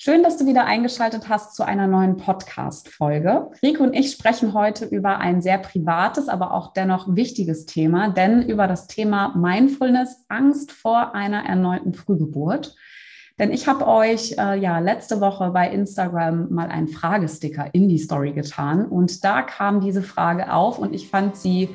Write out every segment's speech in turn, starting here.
Schön, dass du wieder eingeschaltet hast zu einer neuen Podcast-Folge. Rico und ich sprechen heute über ein sehr privates, aber auch dennoch wichtiges Thema, denn über das Thema Mindfulness, Angst vor einer erneuten Frühgeburt. Denn ich habe euch äh, ja letzte Woche bei Instagram mal einen Fragesticker in die Story getan und da kam diese Frage auf und ich fand sie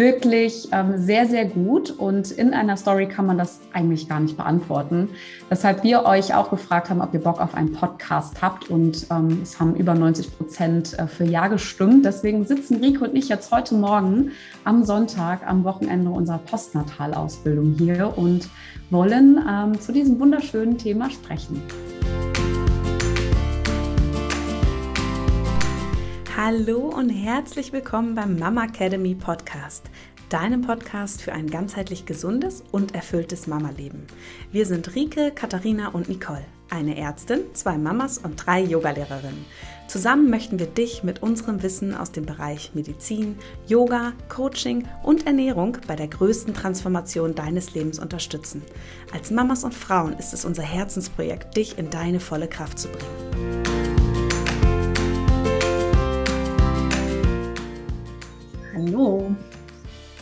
wirklich ähm, sehr, sehr gut. Und in einer Story kann man das eigentlich gar nicht beantworten. Weshalb wir euch auch gefragt haben, ob ihr Bock auf einen Podcast habt. Und ähm, es haben über 90 Prozent äh, für Ja gestimmt. Deswegen sitzen Rico und ich jetzt heute Morgen am Sonntag, am Wochenende unserer Postnatalausbildung hier und wollen ähm, zu diesem wunderschönen Thema sprechen. Hallo und herzlich willkommen beim Mama Academy Podcast, deinem Podcast für ein ganzheitlich gesundes und erfülltes Mama-Leben. Wir sind Rike, Katharina und Nicole, eine Ärztin, zwei Mamas und drei Yogalehrerinnen. Zusammen möchten wir dich mit unserem Wissen aus dem Bereich Medizin, Yoga, Coaching und Ernährung bei der größten Transformation deines Lebens unterstützen. Als Mamas und Frauen ist es unser Herzensprojekt, dich in deine volle Kraft zu bringen. Hallo.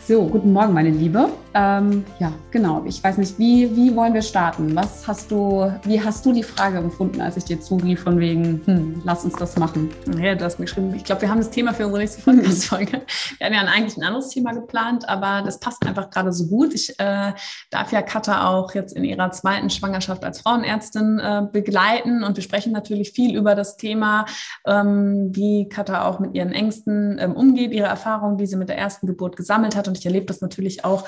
So, guten Morgen, meine Liebe. Ähm, ja, genau. Ich weiß nicht, wie, wie wollen wir starten? Was hast du, wie hast du die Frage empfunden, als ich dir zurief von wegen, hm, lass uns das machen? Ja, du hast mir geschrieben, ich glaube, wir haben das Thema für unsere nächste Podcast-Folge. Wir haben ja eigentlich ein anderes Thema geplant, aber das passt einfach gerade so gut. Ich äh, darf ja Katha auch jetzt in ihrer zweiten Schwangerschaft als Frauenärztin äh, begleiten und wir sprechen natürlich viel über das Thema, ähm, wie Katha auch mit ihren Ängsten ähm, umgeht, ihre Erfahrungen, die sie mit der ersten Geburt gesammelt hat und ich erlebe das natürlich auch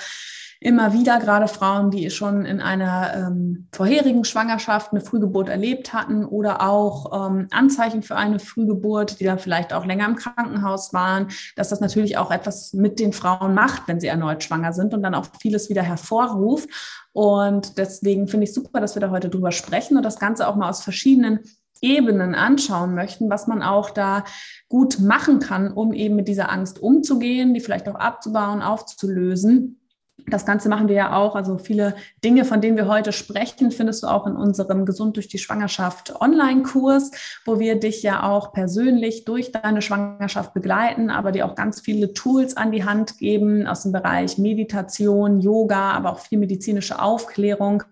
immer wieder, gerade Frauen, die schon in einer ähm, vorherigen Schwangerschaft eine Frühgeburt erlebt hatten oder auch ähm, Anzeichen für eine Frühgeburt, die dann vielleicht auch länger im Krankenhaus waren, dass das natürlich auch etwas mit den Frauen macht, wenn sie erneut schwanger sind und dann auch vieles wieder hervorruft. Und deswegen finde ich super, dass wir da heute drüber sprechen und das Ganze auch mal aus verschiedenen Ebenen anschauen möchten, was man auch da gut machen kann, um eben mit dieser Angst umzugehen, die vielleicht auch abzubauen, aufzulösen das Ganze machen wir ja auch. Also viele Dinge, von denen wir heute sprechen, findest du auch in unserem Gesund durch die Schwangerschaft Online-Kurs, wo wir dich ja auch persönlich durch deine Schwangerschaft begleiten, aber dir auch ganz viele Tools an die Hand geben aus dem Bereich Meditation, Yoga, aber auch viel medizinische Aufklärung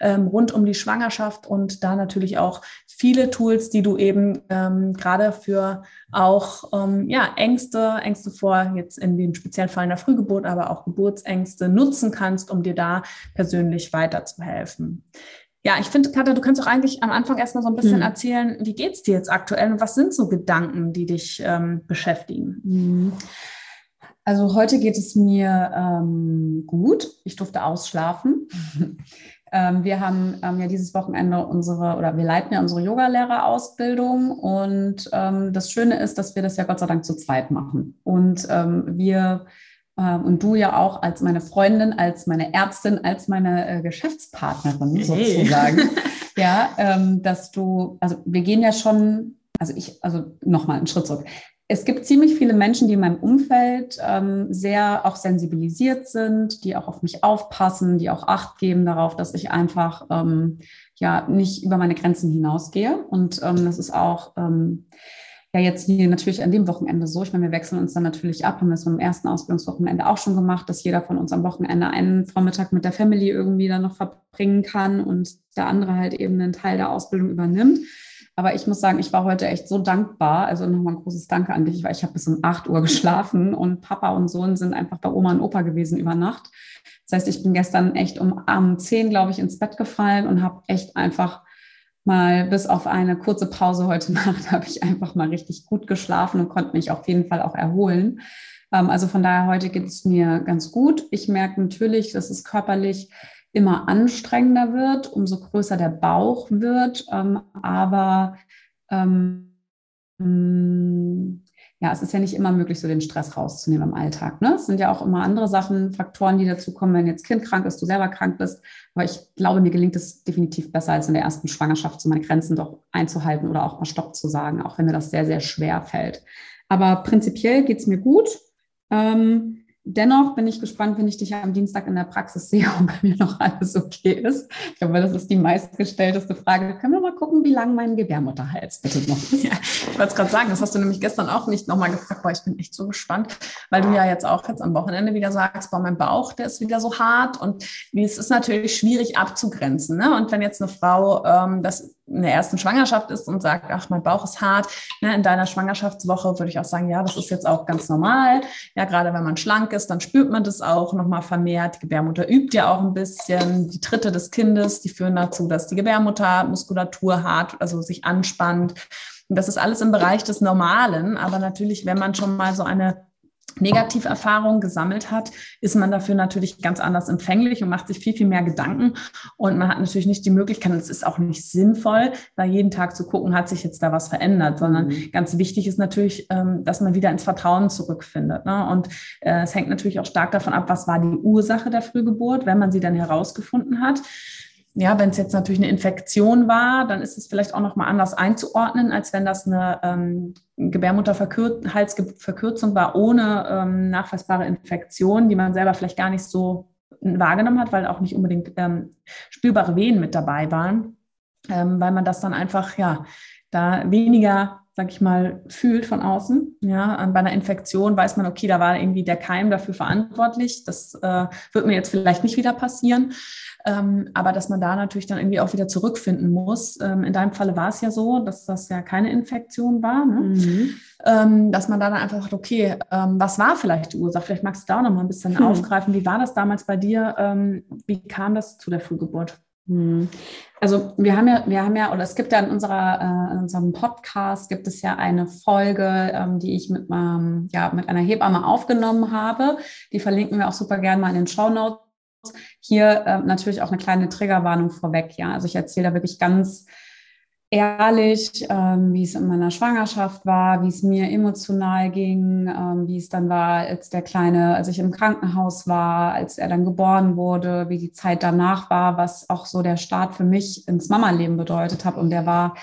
ähm, rund um die Schwangerschaft und da natürlich auch viele Tools, die du eben ähm, gerade für auch ähm, ja, Ängste, Ängste vor jetzt in dem speziellen Fall einer Frühgeburt, aber auch Geburtsängste nutzen kannst, um dir da persönlich weiterzuhelfen. Ja, ich finde, Katja, du kannst auch eigentlich am Anfang erstmal so ein bisschen mhm. erzählen, wie geht es dir jetzt aktuell und was sind so Gedanken, die dich ähm, beschäftigen? Mhm. Also heute geht es mir ähm, gut. Ich durfte ausschlafen. Ähm, wir haben ähm, ja dieses Wochenende unsere, oder wir leiten ja unsere Yogalehrerausbildung und ähm, das Schöne ist, dass wir das ja Gott sei Dank zu zweit machen. Und ähm, wir äh, und du ja auch als meine Freundin, als meine Ärztin, als meine äh, Geschäftspartnerin hey. sozusagen. ja, ähm, dass du, also wir gehen ja schon, also ich, also nochmal einen Schritt zurück es gibt ziemlich viele Menschen, die in meinem Umfeld ähm, sehr auch sensibilisiert sind, die auch auf mich aufpassen, die auch Acht geben darauf, dass ich einfach ähm, ja nicht über meine Grenzen hinausgehe. Und ähm, das ist auch ähm, ja jetzt hier natürlich an dem Wochenende so. Ich meine, wir wechseln uns dann natürlich ab, haben das beim ersten Ausbildungswochenende auch schon gemacht, dass jeder von uns am Wochenende einen Vormittag mit der Family irgendwie dann noch verbringen kann und der andere halt eben einen Teil der Ausbildung übernimmt. Aber ich muss sagen, ich war heute echt so dankbar. Also nochmal ein großes Danke an dich, weil ich habe bis um 8 Uhr geschlafen und Papa und Sohn sind einfach bei Oma und Opa gewesen über Nacht. Das heißt, ich bin gestern echt um, um 10, glaube ich, ins Bett gefallen und habe echt einfach mal bis auf eine kurze Pause heute Nacht habe ich einfach mal richtig gut geschlafen und konnte mich auf jeden Fall auch erholen. Ähm, also von daher heute geht es mir ganz gut. Ich merke natürlich, dass es körperlich immer anstrengender wird, umso größer der Bauch wird. Ähm, aber ähm, ja, es ist ja nicht immer möglich, so den Stress rauszunehmen im Alltag. Ne? Es sind ja auch immer andere Sachen, Faktoren, die dazu kommen, wenn jetzt Kind krank ist, du selber krank bist. Aber ich glaube, mir gelingt es definitiv besser als in der ersten Schwangerschaft, so meine Grenzen doch einzuhalten oder auch mal Stopp zu sagen, auch wenn mir das sehr, sehr schwer fällt. Aber prinzipiell geht es mir gut. Ähm, Dennoch bin ich gespannt, wenn ich dich am Dienstag in der Praxis sehe und bei mir noch alles okay ist. Ich glaube, das ist die meistgestellteste Frage. Können wir mal gucken, wie lang mein Gebärmutterhals bitte noch ist? Ja, ich wollte es gerade sagen, das hast du nämlich gestern auch nicht nochmal gefragt, weil ich bin echt so gespannt, weil du ja jetzt auch jetzt am Wochenende wieder sagst, boah, mein Bauch, der ist wieder so hart und es ist natürlich schwierig abzugrenzen. Ne? Und wenn jetzt eine Frau ähm, das in der ersten Schwangerschaft ist und sagt, ach, mein Bauch ist hart, ne, in deiner Schwangerschaftswoche würde ich auch sagen, ja, das ist jetzt auch ganz normal. Ja, gerade wenn man schlank ist, dann spürt man das auch nochmal vermehrt. Die Gebärmutter übt ja auch ein bisschen. Die Tritte des Kindes, die führen dazu, dass die Gebärmuttermuskulatur hart, also sich anspannt. Und das ist alles im Bereich des Normalen. Aber natürlich, wenn man schon mal so eine Negativerfahrungen gesammelt hat, ist man dafür natürlich ganz anders empfänglich und macht sich viel, viel mehr Gedanken. Und man hat natürlich nicht die Möglichkeit, es ist auch nicht sinnvoll, da jeden Tag zu gucken, hat sich jetzt da was verändert, sondern mhm. ganz wichtig ist natürlich, ähm, dass man wieder ins Vertrauen zurückfindet. Ne? Und äh, es hängt natürlich auch stark davon ab, was war die Ursache der Frühgeburt, wenn man sie dann herausgefunden hat ja, wenn es jetzt natürlich eine Infektion war, dann ist es vielleicht auch nochmal anders einzuordnen, als wenn das eine ähm, Gebärmutterhalsverkürzung war ohne ähm, nachweisbare Infektion, die man selber vielleicht gar nicht so wahrgenommen hat, weil auch nicht unbedingt ähm, spürbare Venen mit dabei waren, ähm, weil man das dann einfach, ja, da weniger sag ich mal, fühlt von außen. Ja, bei einer Infektion weiß man, okay, da war irgendwie der Keim dafür verantwortlich. Das äh, wird mir jetzt vielleicht nicht wieder passieren. Ähm, aber dass man da natürlich dann irgendwie auch wieder zurückfinden muss. Ähm, in deinem Falle war es ja so, dass das ja keine Infektion war. Ne? Mhm. Ähm, dass man da dann einfach sagt, okay, ähm, was war vielleicht die Ursache? Vielleicht magst du da auch noch mal ein bisschen hm. aufgreifen. Wie war das damals bei dir? Ähm, wie kam das zu der Frühgeburt? Hm. Also wir haben ja, wir haben ja, oder es gibt ja in unserer, äh, in unserem Podcast gibt es ja eine Folge, ähm, die ich mit, ähm, ja, mit einer Hebamme aufgenommen habe. Die verlinken wir auch super gerne mal in den Show Notes. Hier äh, natürlich auch eine kleine Triggerwarnung vorweg. Ja, also ich erzähle da wirklich ganz ehrlich, ähm, wie es in meiner Schwangerschaft war, wie es mir emotional ging, ähm, wie es dann war, als der Kleine, als ich im Krankenhaus war, als er dann geboren wurde, wie die Zeit danach war, was auch so der Start für mich ins Mama-Leben bedeutet hat. Und der war,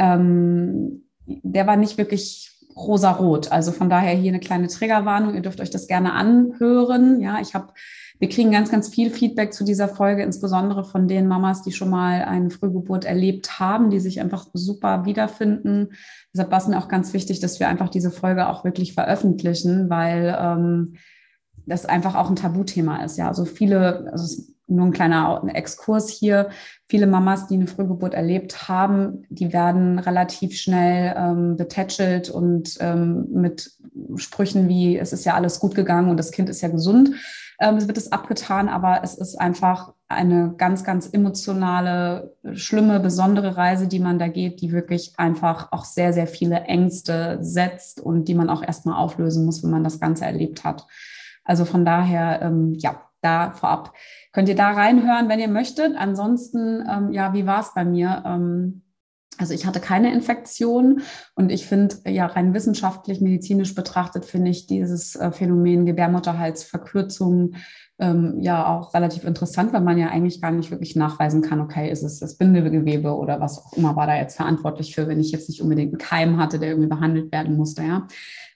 ähm, der war nicht wirklich rosa-rot. Also von daher hier eine kleine Triggerwarnung. Ihr dürft euch das gerne anhören. Ja, ich habe wir kriegen ganz, ganz viel Feedback zu dieser Folge, insbesondere von den Mamas, die schon mal eine Frühgeburt erlebt haben, die sich einfach super wiederfinden. Deshalb war es mir auch ganz wichtig, dass wir einfach diese Folge auch wirklich veröffentlichen, weil ähm, das einfach auch ein Tabuthema ist. Ja, also viele, also nur ein kleiner Exkurs hier. Viele Mamas, die eine Frühgeburt erlebt haben, die werden relativ schnell ähm, betätschelt und ähm, mit Sprüchen wie, es ist ja alles gut gegangen und das Kind ist ja gesund ähm, es wird es abgetan, aber es ist einfach eine ganz, ganz emotionale, schlimme, besondere Reise, die man da geht, die wirklich einfach auch sehr, sehr viele Ängste setzt und die man auch erstmal auflösen muss, wenn man das Ganze erlebt hat. Also von daher, ähm, ja, da vorab könnt ihr da reinhören, wenn ihr möchtet. Ansonsten, ähm, ja, wie war es bei mir? Ähm, also ich hatte keine Infektion und ich finde, ja, rein wissenschaftlich, medizinisch betrachtet, finde ich dieses äh, Phänomen Gebärmutterhalsverkürzung ähm, ja auch relativ interessant, weil man ja eigentlich gar nicht wirklich nachweisen kann, okay, ist es das Bindegewebe oder was auch immer war da jetzt verantwortlich für, wenn ich jetzt nicht unbedingt einen Keim hatte, der irgendwie behandelt werden musste, ja.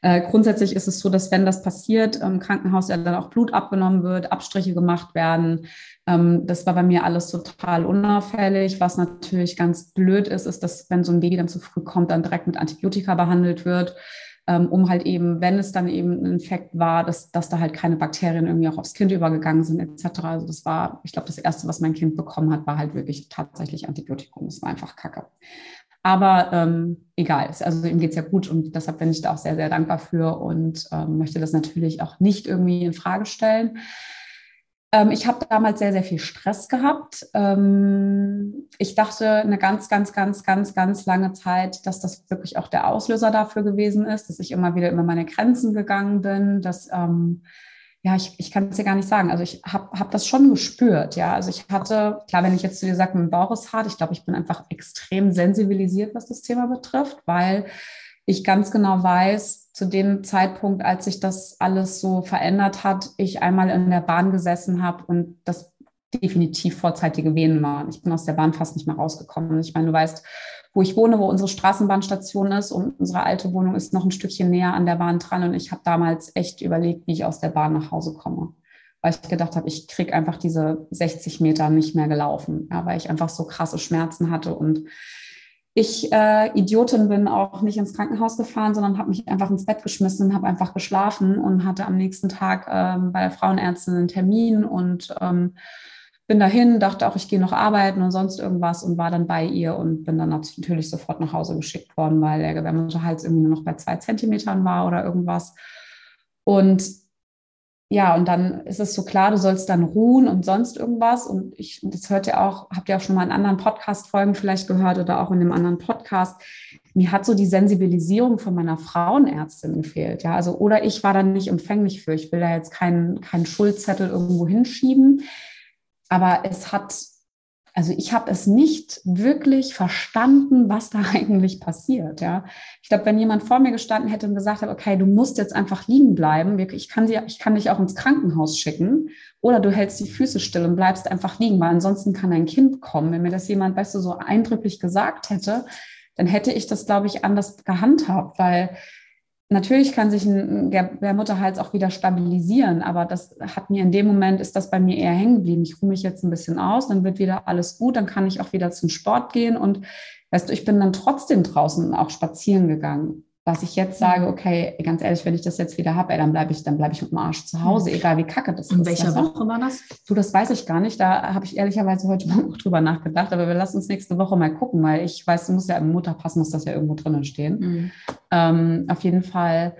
Äh, grundsätzlich ist es so, dass wenn das passiert, im Krankenhaus ja dann auch Blut abgenommen wird, Abstriche gemacht werden. Ähm, das war bei mir alles total unauffällig. Was natürlich ganz blöd ist, ist, dass wenn so ein Baby dann zu früh kommt, dann direkt mit Antibiotika behandelt wird ähm, um halt eben, wenn es dann eben ein Infekt war, dass, dass da halt keine Bakterien irgendwie auch aufs Kind übergegangen sind, etc. Also das war, ich glaube, das Erste, was mein Kind bekommen hat, war halt wirklich tatsächlich Antibiotikum. Das war einfach Kacke. Aber ähm, egal, also ihm geht es ja gut und deshalb bin ich da auch sehr, sehr dankbar für und ähm, möchte das natürlich auch nicht irgendwie in Frage stellen. Ähm, ich habe damals sehr, sehr viel Stress gehabt. Ähm, ich dachte eine ganz, ganz, ganz, ganz, ganz lange Zeit, dass das wirklich auch der Auslöser dafür gewesen ist, dass ich immer wieder über meine Grenzen gegangen bin, dass ähm, ja, ich, ich kann es dir gar nicht sagen. Also ich habe hab das schon gespürt, ja. Also ich hatte, klar, wenn ich jetzt zu dir sage, mein Bauch ist hart, ich glaube, ich bin einfach extrem sensibilisiert, was das Thema betrifft, weil ich ganz genau weiß, zu dem Zeitpunkt, als sich das alles so verändert hat, ich einmal in der Bahn gesessen habe und das definitiv vorzeitige Wehen waren. Ich bin aus der Bahn fast nicht mehr rausgekommen. Ich meine, du weißt, wo ich wohne, wo unsere Straßenbahnstation ist und unsere alte Wohnung ist noch ein Stückchen näher an der Bahn dran. Und ich habe damals echt überlegt, wie ich aus der Bahn nach Hause komme. Weil ich gedacht habe, ich kriege einfach diese 60 Meter nicht mehr gelaufen, ja, weil ich einfach so krasse Schmerzen hatte und ich äh, Idiotin bin auch nicht ins Krankenhaus gefahren, sondern habe mich einfach ins Bett geschmissen, habe einfach geschlafen und hatte am nächsten Tag ähm, bei der Frauenärztin einen Termin und ähm, bin dahin, dachte auch, ich gehe noch arbeiten und sonst irgendwas und war dann bei ihr und bin dann natürlich sofort nach Hause geschickt worden, weil der Gebärmutterhals irgendwie nur noch bei zwei Zentimetern war oder irgendwas. Und ja, und dann ist es so klar, du sollst dann ruhen und sonst irgendwas. Und ich, das hört ihr auch, habt ihr auch schon mal in anderen Podcast-Folgen vielleicht gehört oder auch in einem anderen Podcast. Mir hat so die Sensibilisierung von meiner Frauenärztin gefehlt. Ja, also, oder ich war dann nicht empfänglich für. Ich will da jetzt keinen, keinen Schuldzettel irgendwo hinschieben. Aber es hat, also ich habe es nicht wirklich verstanden, was da eigentlich passiert. Ja, ich glaube, wenn jemand vor mir gestanden hätte und gesagt hat, okay, du musst jetzt einfach liegen bleiben, ich kann, dir, ich kann dich auch ins Krankenhaus schicken, oder du hältst die Füße still und bleibst einfach liegen, weil ansonsten kann dein Kind kommen. Wenn mir das jemand, weißt du, so eindrücklich gesagt hätte, dann hätte ich das, glaube ich, anders gehandhabt, weil natürlich kann sich ein Gebärmutterhals auch wieder stabilisieren, aber das hat mir in dem Moment, ist das bei mir eher hängen geblieben. Ich ruhe mich jetzt ein bisschen aus, dann wird wieder alles gut, dann kann ich auch wieder zum Sport gehen und weißt du, ich bin dann trotzdem draußen auch spazieren gegangen was ich jetzt sage, okay, ganz ehrlich, wenn ich das jetzt wieder habe, dann bleibe ich, dann bleibe ich mit dem Arsch zu Hause, egal wie kacke das In ist. In welcher Woche war das? Du, das weiß ich gar nicht. Da habe ich ehrlicherweise heute Morgen drüber nachgedacht, aber wir lassen uns nächste Woche mal gucken, weil ich weiß, du musst ja im Mutterpass, muss das ja irgendwo drinnen stehen. Mhm. Ähm, auf jeden Fall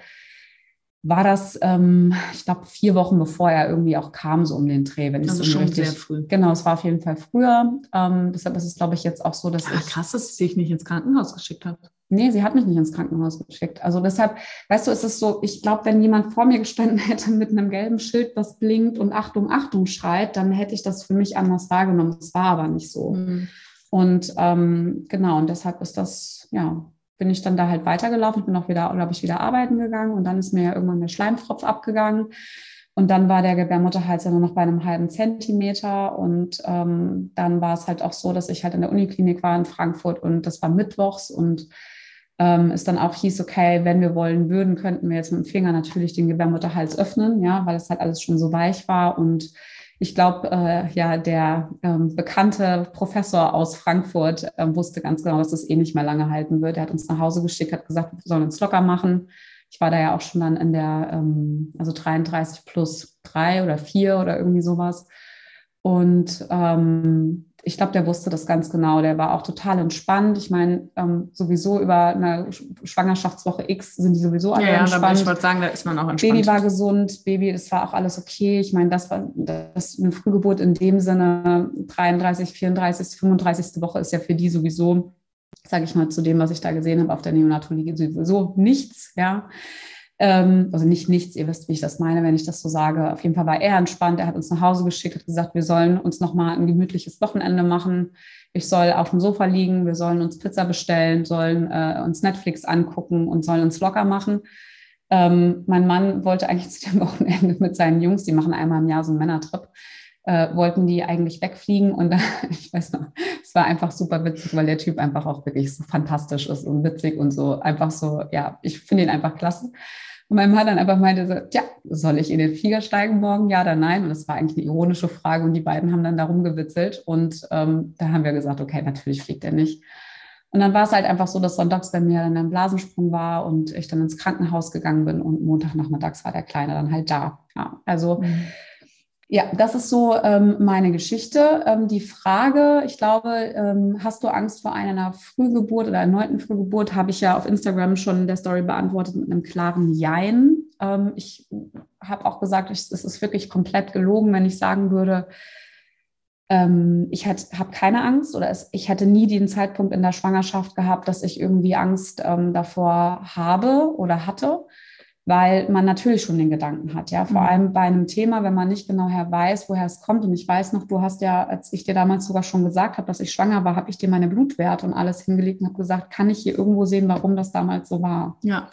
war das, ähm, ich glaube, vier Wochen bevor er irgendwie auch kam, so um den Dreh. Wenn also so schon richtig, sehr früh. Genau, es war auf jeden Fall früher. Ähm, deshalb ist es, glaube ich, jetzt auch so, dass Ach, ich... Krass, dass sie sich nicht ins Krankenhaus geschickt hat. Nee, sie hat mich nicht ins Krankenhaus geschickt. Also deshalb, weißt du, ist es so, ich glaube, wenn jemand vor mir gestanden hätte mit einem gelben Schild, was blinkt und Achtung, Achtung schreit, dann hätte ich das für mich anders wahrgenommen. Das war aber nicht so. Mhm. Und ähm, genau, und deshalb ist das, ja, bin ich dann da halt weitergelaufen. Ich bin auch wieder, glaube ich, wieder arbeiten gegangen und dann ist mir ja irgendwann der Schleimfropf abgegangen. Und dann war der Gebärmutterhals ja nur noch bei einem halben Zentimeter. Und ähm, dann war es halt auch so, dass ich halt in der Uniklinik war in Frankfurt und das war mittwochs und ähm, es dann auch hieß, okay, wenn wir wollen würden, könnten wir jetzt mit dem Finger natürlich den Gebärmutterhals öffnen, ja, weil es halt alles schon so weich war und ich glaube, äh, ja, der ähm, bekannte Professor aus Frankfurt äh, wusste ganz genau, dass es eh nicht mehr lange halten wird. Er hat uns nach Hause geschickt, hat gesagt, wir sollen uns locker machen. Ich war da ja auch schon dann in der, ähm, also 33 plus drei oder vier oder irgendwie sowas. Und ähm, ich glaube, der wusste das ganz genau. Der war auch total entspannt. Ich meine, ähm, sowieso über eine Schwangerschaftswoche X sind die sowieso alle ja, entspannt. Ja, ich wollte sagen, da ist man auch entspannt. Baby war gesund, Baby, das war auch alles okay. Ich meine, das war das eine Frühgeburt in dem Sinne 33, 34, 35. Woche ist ja für die sowieso, sage ich mal, zu dem, was ich da gesehen habe auf der Neonatologie sowieso nichts, ja. Ähm, also nicht nichts, ihr wisst, wie ich das meine, wenn ich das so sage. Auf jeden Fall war er entspannt. Er hat uns nach Hause geschickt, hat gesagt, wir sollen uns nochmal ein gemütliches Wochenende machen. Ich soll auf dem Sofa liegen, wir sollen uns Pizza bestellen, sollen äh, uns Netflix angucken und sollen uns locker machen. Ähm, mein Mann wollte eigentlich zu dem Wochenende mit seinen Jungs, die machen einmal im Jahr so einen Männertrip, äh, wollten die eigentlich wegfliegen und ich weiß noch, es war einfach super witzig, weil der Typ einfach auch wirklich so fantastisch ist und witzig und so einfach so, ja, ich finde ihn einfach klasse. Und mein Mann dann einfach meinte so, ja, soll ich in den Flieger steigen morgen? Ja oder nein? Und das war eigentlich eine ironische Frage und die beiden haben dann darum gewitzelt und ähm, da haben wir gesagt, okay, natürlich fliegt er nicht. Und dann war es halt einfach so, dass sonntags bei mir dann ein Blasensprung war und ich dann ins Krankenhaus gegangen bin und Montagnachmittags war der Kleine dann halt da. Ja, also mhm. Ja, das ist so ähm, meine Geschichte. Ähm, die Frage, ich glaube, ähm, hast du Angst vor einer Frühgeburt oder erneuten Frühgeburt, habe ich ja auf Instagram schon in der Story beantwortet mit einem klaren Jein. Ähm, ich habe auch gesagt, es ist wirklich komplett gelogen, wenn ich sagen würde, ähm, ich habe keine Angst oder es, ich hätte nie den Zeitpunkt in der Schwangerschaft gehabt, dass ich irgendwie Angst ähm, davor habe oder hatte weil man natürlich schon den Gedanken hat, ja, vor mhm. allem bei einem Thema, wenn man nicht genau her weiß, woher es kommt. Und ich weiß noch, du hast ja, als ich dir damals sogar schon gesagt habe, dass ich schwanger war, habe ich dir meine Blutwerte und alles hingelegt und habe gesagt, kann ich hier irgendwo sehen, warum das damals so war? Ja.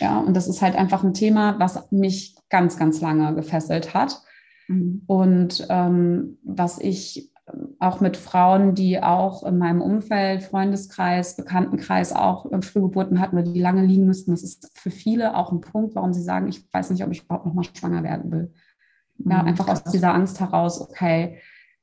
Ja, und das ist halt einfach ein Thema, was mich ganz, ganz lange gefesselt hat. Mhm. Und ähm, was ich auch mit Frauen, die auch in meinem Umfeld, Freundeskreis, Bekanntenkreis auch Frühgeburten hatten, die lange liegen müssten. Das ist für viele auch ein Punkt, warum sie sagen, ich weiß nicht, ob ich überhaupt noch mal schwanger werden will. Ja, mhm, einfach aus dieser Angst heraus, okay,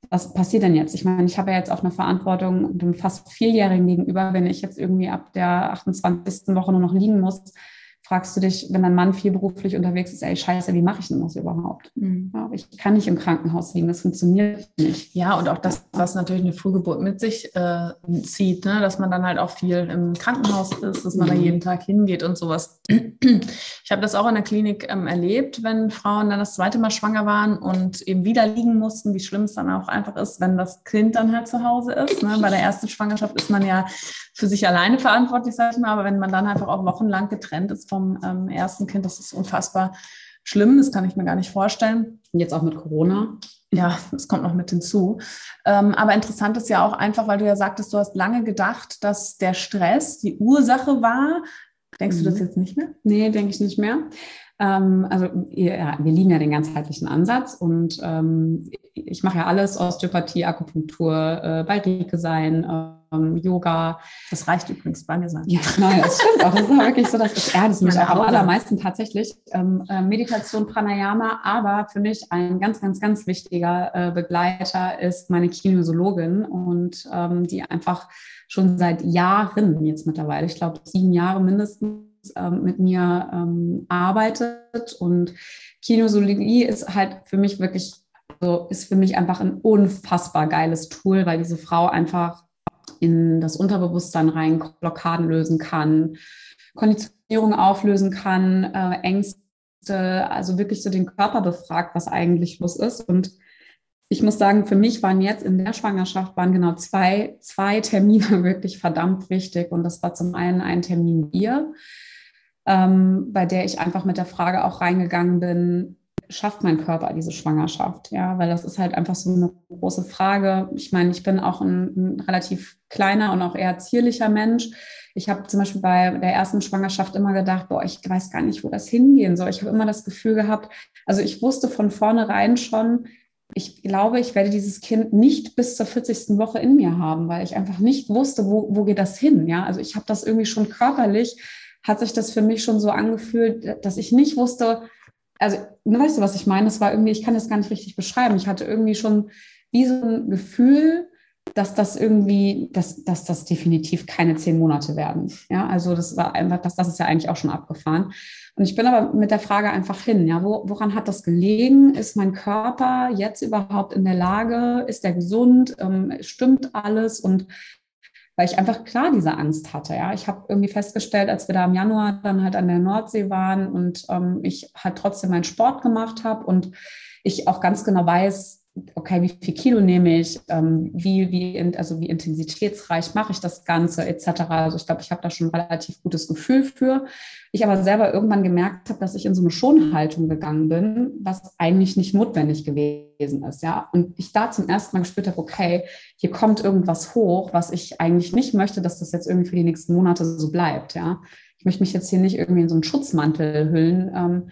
was passiert denn jetzt? Ich meine, ich habe ja jetzt auch eine Verantwortung dem fast Vierjährigen gegenüber, wenn ich jetzt irgendwie ab der 28. Woche nur noch liegen muss, fragst du dich, wenn dein Mann viel beruflich unterwegs ist, ey, scheiße, wie mache ich denn das überhaupt? Mhm. Ja, ich kann nicht im Krankenhaus liegen, das funktioniert nicht. Ja, und auch das, was natürlich eine Frühgeburt mit sich äh, zieht, ne? dass man dann halt auch viel im Krankenhaus ist, dass man mhm. da jeden Tag hingeht und sowas. Ich habe das auch in der Klinik ähm, erlebt, wenn Frauen dann das zweite Mal schwanger waren und eben wieder liegen mussten, wie schlimm es dann auch einfach ist, wenn das Kind dann halt zu Hause ist. Ne? Bei der ersten Schwangerschaft ist man ja für sich alleine verantwortlich, sage ich mal, aber wenn man dann einfach auch wochenlang getrennt ist vom ähm, ersten Kind, das ist unfassbar schlimm, das kann ich mir gar nicht vorstellen. Und jetzt auch mit Corona. Ja, das kommt noch mit hinzu. Ähm, aber interessant ist ja auch einfach, weil du ja sagtest, du hast lange gedacht, dass der Stress die Ursache war. Denkst mhm. du das mhm. jetzt nicht mehr? Nee, denke ich nicht mehr. Ähm, also ja, wir lieben ja den ganzheitlichen Ansatz und ähm, ich mache ja alles, Osteopathie, Akupunktur, äh, bei Rike sein, ähm, Yoga. Das reicht übrigens bei mir sein. Ja, nein, das stimmt auch. Das ist wirklich so, dass das erdet mich auch am allermeisten tatsächlich. Ähm, äh, Meditation, Pranayama, aber für mich ein ganz, ganz, ganz wichtiger äh, Begleiter ist meine Kinesiologin und ähm, die einfach schon seit Jahren jetzt mittlerweile, ich glaube sieben Jahre mindestens, ähm, mit mir ähm, arbeitet. Und Kinesiologie ist halt für mich wirklich, also ist für mich einfach ein unfassbar geiles Tool, weil diese Frau einfach in das Unterbewusstsein rein Blockaden lösen kann, Konditionierung auflösen kann, äh, Ängste, also wirklich so den Körper befragt, was eigentlich los ist. Und ich muss sagen, für mich waren jetzt in der Schwangerschaft waren genau zwei, zwei Termine wirklich verdammt wichtig. Und das war zum einen ein Termin Bier, ähm, bei der ich einfach mit der Frage auch reingegangen bin, schafft mein Körper diese Schwangerschaft? Ja, weil das ist halt einfach so eine große Frage. Ich meine, ich bin auch ein, ein relativ kleiner und auch eher zierlicher Mensch. Ich habe zum Beispiel bei der ersten Schwangerschaft immer gedacht, boah, ich weiß gar nicht, wo das hingehen soll. Ich habe immer das Gefühl gehabt, also ich wusste von vornherein schon, ich glaube, ich werde dieses Kind nicht bis zur 40. Woche in mir haben, weil ich einfach nicht wusste, wo, wo geht das hin. Ja, also ich habe das irgendwie schon körperlich hat sich das für mich schon so angefühlt, dass ich nicht wusste, also, ne, weißt du, was ich meine? Es war irgendwie, ich kann das gar nicht richtig beschreiben. Ich hatte irgendwie schon wie so ein Gefühl, dass das irgendwie, dass, dass das definitiv keine zehn Monate werden. Ja, also das war einfach, das, das ist ja eigentlich auch schon abgefahren. Und ich bin aber mit der Frage einfach hin, ja, wo, woran hat das gelegen? Ist mein Körper jetzt überhaupt in der Lage? Ist der gesund? Ähm, stimmt alles? Und weil ich einfach klar diese Angst hatte. Ja, ich habe irgendwie festgestellt, als wir da im Januar dann halt an der Nordsee waren und ähm, ich halt trotzdem meinen Sport gemacht habe und ich auch ganz genau weiß, okay, wie viel Kilo nehme ich, ähm, wie, wie, also wie intensitätsreich mache ich das Ganze, etc. Also ich glaube, ich habe da schon ein relativ gutes Gefühl für. Ich aber selber irgendwann gemerkt habe, dass ich in so eine Schonhaltung gegangen bin, was eigentlich nicht notwendig gewesen ist. Ja, und ich da zum ersten Mal gespürt habe, okay, hier kommt irgendwas hoch, was ich eigentlich nicht möchte, dass das jetzt irgendwie für die nächsten Monate so bleibt. Ja, ich möchte mich jetzt hier nicht irgendwie in so einen Schutzmantel hüllen. Ähm,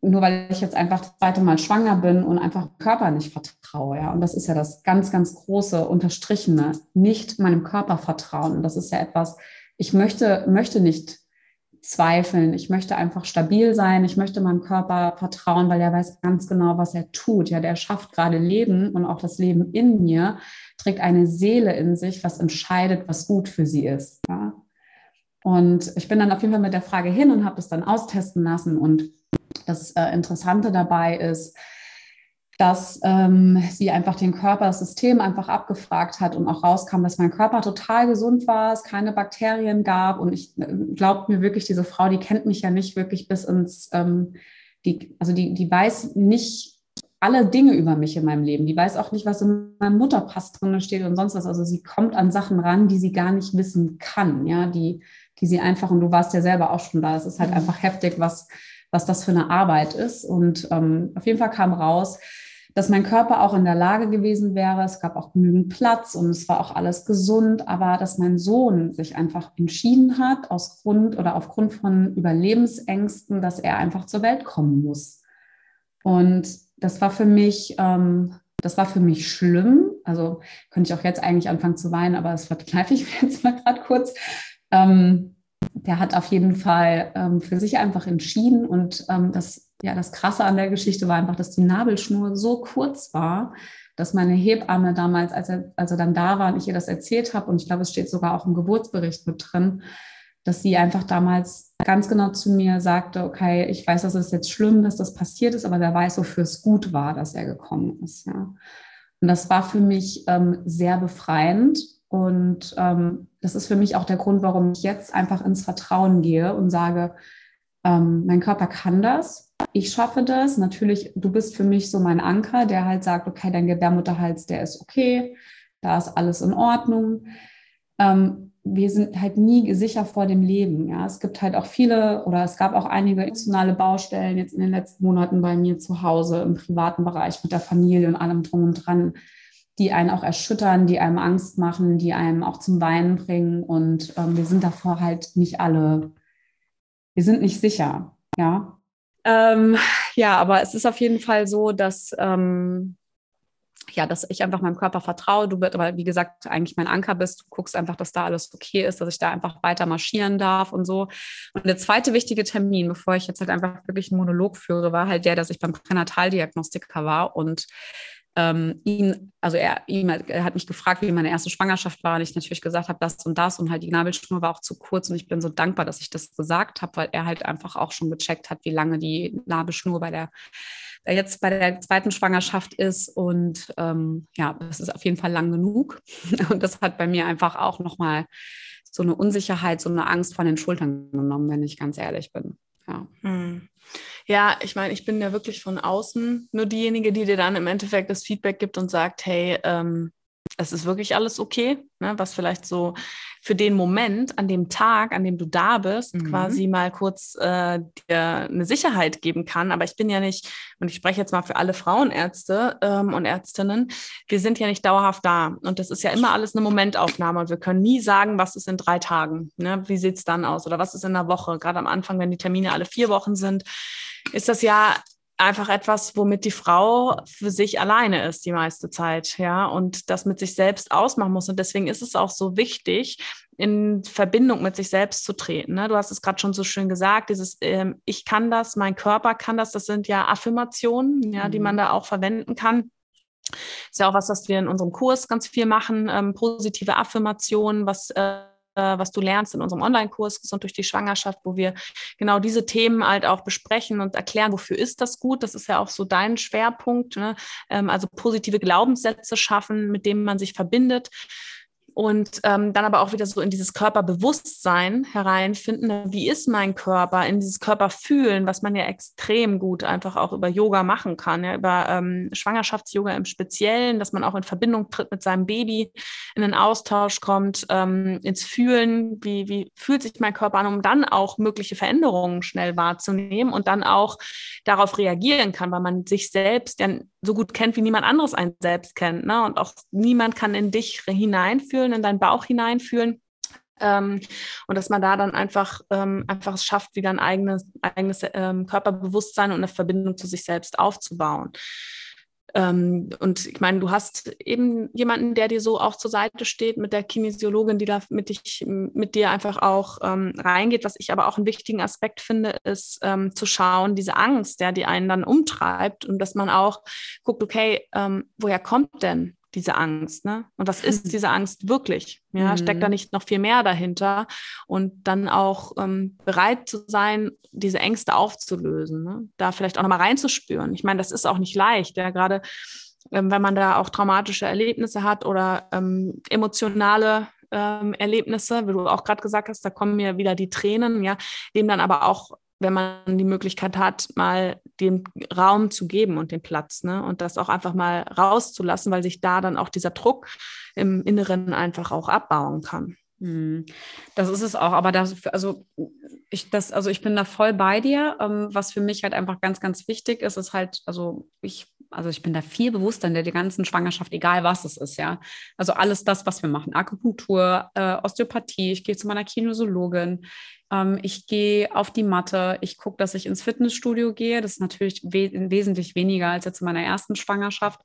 nur weil ich jetzt einfach das zweite Mal schwanger bin und einfach dem Körper nicht vertraue. Ja? Und das ist ja das ganz, ganz große Unterstrichene, nicht meinem Körper vertrauen. Und das ist ja etwas, ich möchte, möchte nicht zweifeln. Ich möchte einfach stabil sein. Ich möchte meinem Körper vertrauen, weil er weiß ganz genau, was er tut. Ja, der schafft gerade Leben und auch das Leben in mir trägt eine Seele in sich, was entscheidet, was gut für sie ist. Ja? Und ich bin dann auf jeden Fall mit der Frage hin und habe es dann austesten lassen und das äh, Interessante dabei ist, dass ähm, sie einfach den Körper, das System einfach abgefragt hat und auch rauskam, dass mein Körper total gesund war, es keine Bakterien gab. Und ich äh, glaubt mir wirklich, diese Frau, die kennt mich ja nicht wirklich bis ins, ähm, die, also die, die weiß nicht alle Dinge über mich in meinem Leben. Die weiß auch nicht, was in meinem Mutterpass drin steht und sonst was. Also sie kommt an Sachen ran, die sie gar nicht wissen kann, ja, die, die sie einfach, und du warst ja selber auch schon da, es ist halt mhm. einfach heftig, was was das für eine Arbeit ist. Und ähm, auf jeden Fall kam raus, dass mein Körper auch in der Lage gewesen wäre. Es gab auch genügend Platz und es war auch alles gesund, aber dass mein Sohn sich einfach entschieden hat, aus Grund oder aufgrund von Überlebensängsten, dass er einfach zur Welt kommen muss. Und das war für mich ähm, das war für mich schlimm. Also könnte ich auch jetzt eigentlich anfangen zu weinen, aber das verkneife ich mir jetzt mal gerade kurz. Ähm, der hat auf jeden Fall ähm, für sich einfach entschieden und ähm, das, ja, das Krasse an der Geschichte war einfach, dass die Nabelschnur so kurz war, dass meine Hebamme damals, als er, als er dann da war und ich ihr das erzählt habe, und ich glaube, es steht sogar auch im Geburtsbericht mit drin, dass sie einfach damals ganz genau zu mir sagte, okay, ich weiß, das ist jetzt schlimm, dass das passiert ist, aber wer weiß, wofür es gut war, dass er gekommen ist. Ja. Und das war für mich ähm, sehr befreiend. Und ähm, das ist für mich auch der Grund, warum ich jetzt einfach ins Vertrauen gehe und sage, ähm, mein Körper kann das, ich schaffe das. Natürlich, du bist für mich so mein Anker, der halt sagt, okay, dein Gebärmutterhals, der ist okay, da ist alles in Ordnung. Ähm, wir sind halt nie sicher vor dem Leben. Ja, es gibt halt auch viele oder es gab auch einige emotionale Baustellen jetzt in den letzten Monaten bei mir zu Hause im privaten Bereich mit der Familie und allem drum und dran, die einen auch erschüttern, die einem Angst machen, die einem auch zum Weinen bringen. Und ähm, wir sind davor halt nicht alle, wir sind nicht sicher. Ja. Ähm, ja, aber es ist auf jeden Fall so, dass ähm, ja, dass ich einfach meinem Körper vertraue. Du bist aber, wie gesagt, eigentlich mein Anker bist. Du guckst einfach, dass da alles okay ist, dass ich da einfach weiter marschieren darf und so. Und der zweite wichtige Termin, bevor ich jetzt halt einfach wirklich einen Monolog führe, war halt der, dass ich beim Pränataldiagnostiker war und ähm, ihn, also er, ihm, er hat mich gefragt, wie meine erste Schwangerschaft war und ich natürlich gesagt habe, das und das und halt die Nabelschnur war auch zu kurz und ich bin so dankbar, dass ich das gesagt habe, weil er halt einfach auch schon gecheckt hat, wie lange die Nabelschnur bei der jetzt bei der zweiten Schwangerschaft ist. Und ähm, ja, das ist auf jeden Fall lang genug. Und das hat bei mir einfach auch nochmal so eine Unsicherheit, so eine Angst von den Schultern genommen, wenn ich ganz ehrlich bin. Ja. Hm. Ja, ich meine, ich bin ja wirklich von außen nur diejenige, die dir dann im Endeffekt das Feedback gibt und sagt, hey, ähm, es ist wirklich alles okay, ne? was vielleicht so für den Moment, an dem Tag, an dem du da bist, mhm. quasi mal kurz äh, dir eine Sicherheit geben kann. Aber ich bin ja nicht, und ich spreche jetzt mal für alle Frauenärzte ähm, und Ärztinnen, wir sind ja nicht dauerhaft da. Und das ist ja immer alles eine Momentaufnahme. Und wir können nie sagen, was ist in drei Tagen, ne? wie sieht es dann aus oder was ist in einer Woche. Gerade am Anfang, wenn die Termine alle vier Wochen sind, ist das ja einfach etwas, womit die Frau für sich alleine ist die meiste Zeit, ja, und das mit sich selbst ausmachen muss. Und deswegen ist es auch so wichtig, in Verbindung mit sich selbst zu treten. Ne? Du hast es gerade schon so schön gesagt, dieses ähm, Ich kann das, mein Körper kann das, das sind ja Affirmationen, ja, mhm. die man da auch verwenden kann. Ist ja auch was, was wir in unserem Kurs ganz viel machen, ähm, positive Affirmationen, was äh, was du lernst in unserem Online-Kurs Gesund durch die Schwangerschaft, wo wir genau diese Themen halt auch besprechen und erklären, wofür ist das gut. Das ist ja auch so dein Schwerpunkt. Ne? Ähm, also positive Glaubenssätze schaffen, mit denen man sich verbindet und ähm, dann aber auch wieder so in dieses Körperbewusstsein hereinfinden. Wie ist mein Körper? In dieses Körperfühlen, was man ja extrem gut einfach auch über Yoga machen kann, ja, über ähm, Schwangerschafts-Yoga im Speziellen, dass man auch in Verbindung tritt mit seinem Baby, in den Austausch kommt, ähm, ins Fühlen, wie, wie fühlt sich mein Körper an, um dann auch mögliche Veränderungen schnell wahrzunehmen und dann auch darauf reagieren kann, weil man sich selbst ja so gut kennt, wie niemand anderes einen selbst kennt. Ne? Und auch niemand kann in dich hineinfühlen, in deinen Bauch hineinfühlen. Ähm, und dass man da dann einfach, ähm, einfach es schafft, wieder ein eigenes, eigenes ähm, Körperbewusstsein und eine Verbindung zu sich selbst aufzubauen. Ähm, und ich meine, du hast eben jemanden, der dir so auch zur Seite steht, mit der Kinesiologin, die da mit, dich, mit dir einfach auch ähm, reingeht. Was ich aber auch einen wichtigen Aspekt finde, ist ähm, zu schauen, diese Angst, der die einen dann umtreibt und dass man auch guckt, okay, ähm, woher kommt denn diese Angst, ne? Und was ist diese Angst wirklich? Ja, mhm. steckt da nicht noch viel mehr dahinter? Und dann auch ähm, bereit zu sein, diese Ängste aufzulösen, ne? da vielleicht auch nochmal reinzuspüren. Ich meine, das ist auch nicht leicht, ja, gerade ähm, wenn man da auch traumatische Erlebnisse hat oder ähm, emotionale ähm, Erlebnisse, wie du auch gerade gesagt hast, da kommen mir wieder die Tränen, ja, dem dann aber auch wenn man die Möglichkeit hat, mal den Raum zu geben und den Platz, ne? Und das auch einfach mal rauszulassen, weil sich da dann auch dieser Druck im Inneren einfach auch abbauen kann. Hm. Das ist es auch, aber das, also ich, das, also ich bin da voll bei dir. Ähm, was für mich halt einfach ganz, ganz wichtig ist, ist halt, also ich also ich bin da viel bewusster in der ganzen Schwangerschaft, egal was es ist, ja. Also alles das, was wir machen, Akupunktur, äh, Osteopathie, ich gehe zu meiner Kinesiologin, ähm, ich gehe auf die Matte, ich gucke, dass ich ins Fitnessstudio gehe. Das ist natürlich we wesentlich weniger als jetzt in meiner ersten Schwangerschaft,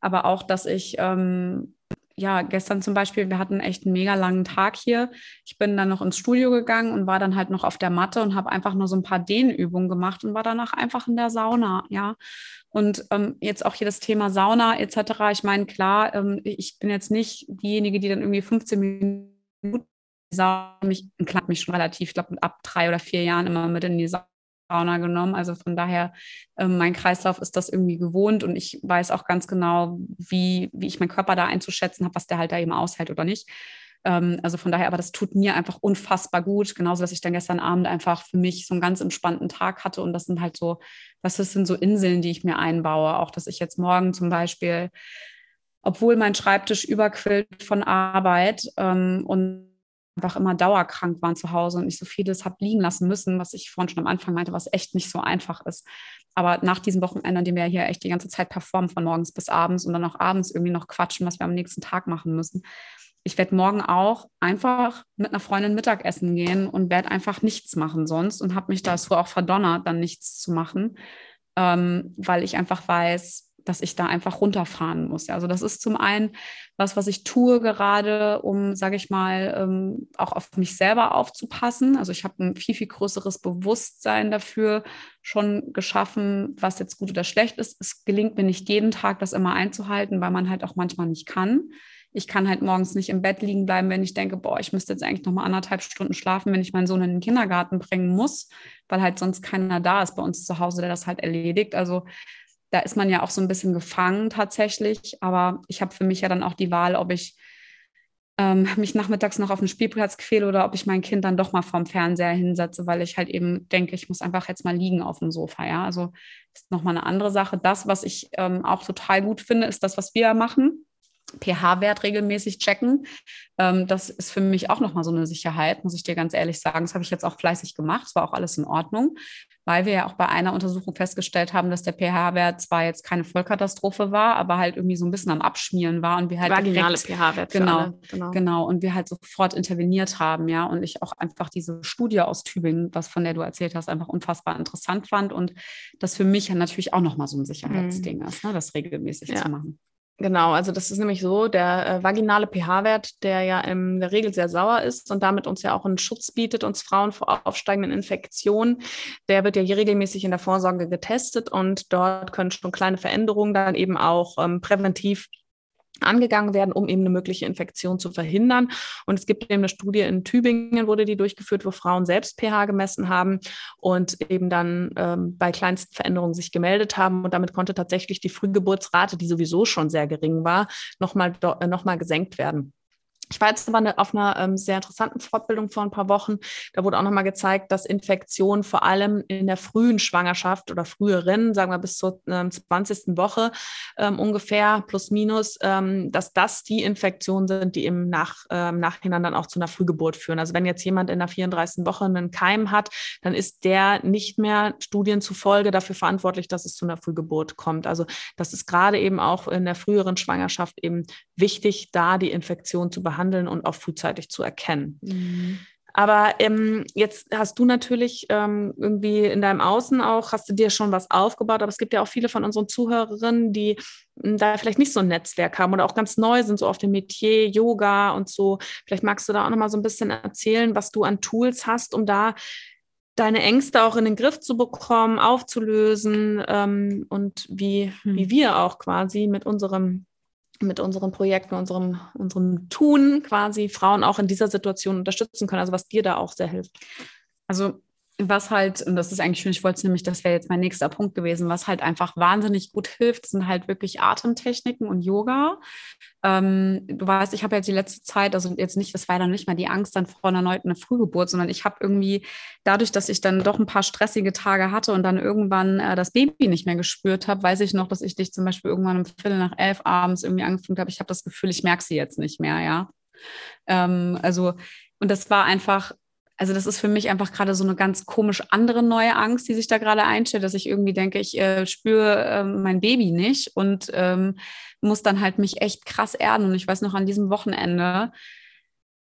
aber auch, dass ich ähm, ja, gestern zum Beispiel, wir hatten echt einen mega langen Tag hier. Ich bin dann noch ins Studio gegangen und war dann halt noch auf der Matte und habe einfach nur so ein paar Dehnübungen gemacht und war danach einfach in der Sauna, ja. Und ähm, jetzt auch hier das Thema Sauna etc. Ich meine, klar, ähm, ich bin jetzt nicht diejenige, die dann irgendwie 15 Minuten Sauna mich, klappt mich schon relativ, ich glaube, ab drei oder vier Jahren immer mit in die Sauna genommen. Also von daher, äh, mein Kreislauf ist das irgendwie gewohnt und ich weiß auch ganz genau, wie, wie ich meinen Körper da einzuschätzen habe, was der halt da eben aushält oder nicht. Ähm, also von daher, aber das tut mir einfach unfassbar gut. Genauso, dass ich dann gestern Abend einfach für mich so einen ganz entspannten Tag hatte und das sind halt so, was das sind so Inseln, die ich mir einbaue. Auch, dass ich jetzt morgen zum Beispiel, obwohl mein Schreibtisch überquillt von Arbeit ähm, und einfach immer dauerkrank waren zu Hause und ich so vieles habe liegen lassen müssen, was ich vorhin schon am Anfang meinte, was echt nicht so einfach ist. Aber nach diesem Wochenende, an dem wir hier echt die ganze Zeit performen, von morgens bis abends und dann auch abends irgendwie noch quatschen, was wir am nächsten Tag machen müssen. Ich werde morgen auch einfach mit einer Freundin Mittagessen gehen und werde einfach nichts machen sonst und habe mich dazu auch verdonnert, dann nichts zu machen, ähm, weil ich einfach weiß, dass ich da einfach runterfahren muss. Also das ist zum einen was, was ich tue gerade, um, sage ich mal, ähm, auch auf mich selber aufzupassen. Also ich habe ein viel, viel größeres Bewusstsein dafür schon geschaffen, was jetzt gut oder schlecht ist. Es gelingt mir nicht jeden Tag, das immer einzuhalten, weil man halt auch manchmal nicht kann. Ich kann halt morgens nicht im Bett liegen bleiben, wenn ich denke, boah, ich müsste jetzt eigentlich noch mal anderthalb Stunden schlafen, wenn ich meinen Sohn in den Kindergarten bringen muss, weil halt sonst keiner da ist bei uns zu Hause, der das halt erledigt. Also da ist man ja auch so ein bisschen gefangen tatsächlich. Aber ich habe für mich ja dann auch die Wahl, ob ich ähm, mich nachmittags noch auf den Spielplatz quäle oder ob ich mein Kind dann doch mal vorm Fernseher hinsetze, weil ich halt eben denke, ich muss einfach jetzt mal liegen auf dem Sofa. Ja, also ist nochmal eine andere Sache. Das, was ich ähm, auch total gut finde, ist das, was wir machen pH-Wert regelmäßig checken. Ähm, das ist für mich auch nochmal so eine Sicherheit, muss ich dir ganz ehrlich sagen. Das habe ich jetzt auch fleißig gemacht. Es war auch alles in Ordnung, weil wir ja auch bei einer Untersuchung festgestellt haben, dass der pH-Wert zwar jetzt keine Vollkatastrophe war, aber halt irgendwie so ein bisschen am Abschmieren war und wir halt vaginale pH-Wert genau, genau, genau und wir halt sofort interveniert haben, ja und ich auch einfach diese Studie aus Tübingen, was von der du erzählt hast, einfach unfassbar interessant fand und das für mich natürlich auch nochmal so ein Sicherheitsding mhm. ist, ne, das regelmäßig ja. zu machen. Genau, also das ist nämlich so, der äh, vaginale pH-Wert, der ja in der Regel sehr sauer ist und damit uns ja auch einen Schutz bietet, uns Frauen vor aufsteigenden Infektionen, der wird ja hier regelmäßig in der Vorsorge getestet und dort können schon kleine Veränderungen dann eben auch ähm, präventiv angegangen werden, um eben eine mögliche Infektion zu verhindern. Und es gibt eben eine Studie in Tübingen, wurde die durchgeführt, wo Frauen selbst pH gemessen haben und eben dann ähm, bei kleinsten Veränderungen sich gemeldet haben. Und damit konnte tatsächlich die Frühgeburtsrate, die sowieso schon sehr gering war, nochmal äh, noch mal gesenkt werden. Ich war jetzt aber eine, auf einer ähm, sehr interessanten Fortbildung vor ein paar Wochen. Da wurde auch nochmal gezeigt, dass Infektionen vor allem in der frühen Schwangerschaft oder früheren, sagen wir bis zur ähm, 20. Woche ähm, ungefähr, plus minus, ähm, dass das die Infektionen sind, die im Nach, äh, Nachhinein dann auch zu einer Frühgeburt führen. Also wenn jetzt jemand in der 34. Woche einen Keim hat, dann ist der nicht mehr Studien zufolge dafür verantwortlich, dass es zu einer Frühgeburt kommt. Also das ist gerade eben auch in der früheren Schwangerschaft eben wichtig, da die Infektion zu behandeln behandeln und auch frühzeitig zu erkennen. Mhm. Aber ähm, jetzt hast du natürlich ähm, irgendwie in deinem Außen auch, hast du dir schon was aufgebaut, aber es gibt ja auch viele von unseren Zuhörerinnen, die hm, da vielleicht nicht so ein Netzwerk haben oder auch ganz neu sind, so auf dem Metier, Yoga und so. Vielleicht magst du da auch nochmal so ein bisschen erzählen, was du an Tools hast, um da deine Ängste auch in den Griff zu bekommen, aufzulösen ähm, und wie, hm. wie wir auch quasi mit unserem mit unseren Projekten, unserem, unserem Tun quasi Frauen auch in dieser Situation unterstützen können. Also was dir da auch sehr hilft. Also was halt, und das ist eigentlich schön, ich wollte es nämlich, das wäre jetzt mein nächster Punkt gewesen, was halt einfach wahnsinnig gut hilft, sind halt wirklich Atemtechniken und Yoga. Ähm, du weißt, ich habe jetzt die letzte Zeit, also jetzt nicht, das war dann nicht mal die Angst dann vor einer neuen Frühgeburt, sondern ich habe irgendwie dadurch, dass ich dann doch ein paar stressige Tage hatte und dann irgendwann äh, das Baby nicht mehr gespürt habe, weiß ich noch, dass ich dich zum Beispiel irgendwann um Viertel nach elf abends irgendwie angefangen habe. Ich habe das Gefühl, ich merke sie jetzt nicht mehr, ja. Ähm, also, und das war einfach also das ist für mich einfach gerade so eine ganz komisch andere neue Angst, die sich da gerade einstellt, dass ich irgendwie denke, ich äh, spüre äh, mein Baby nicht und ähm, muss dann halt mich echt krass erden. Und ich weiß noch an diesem Wochenende,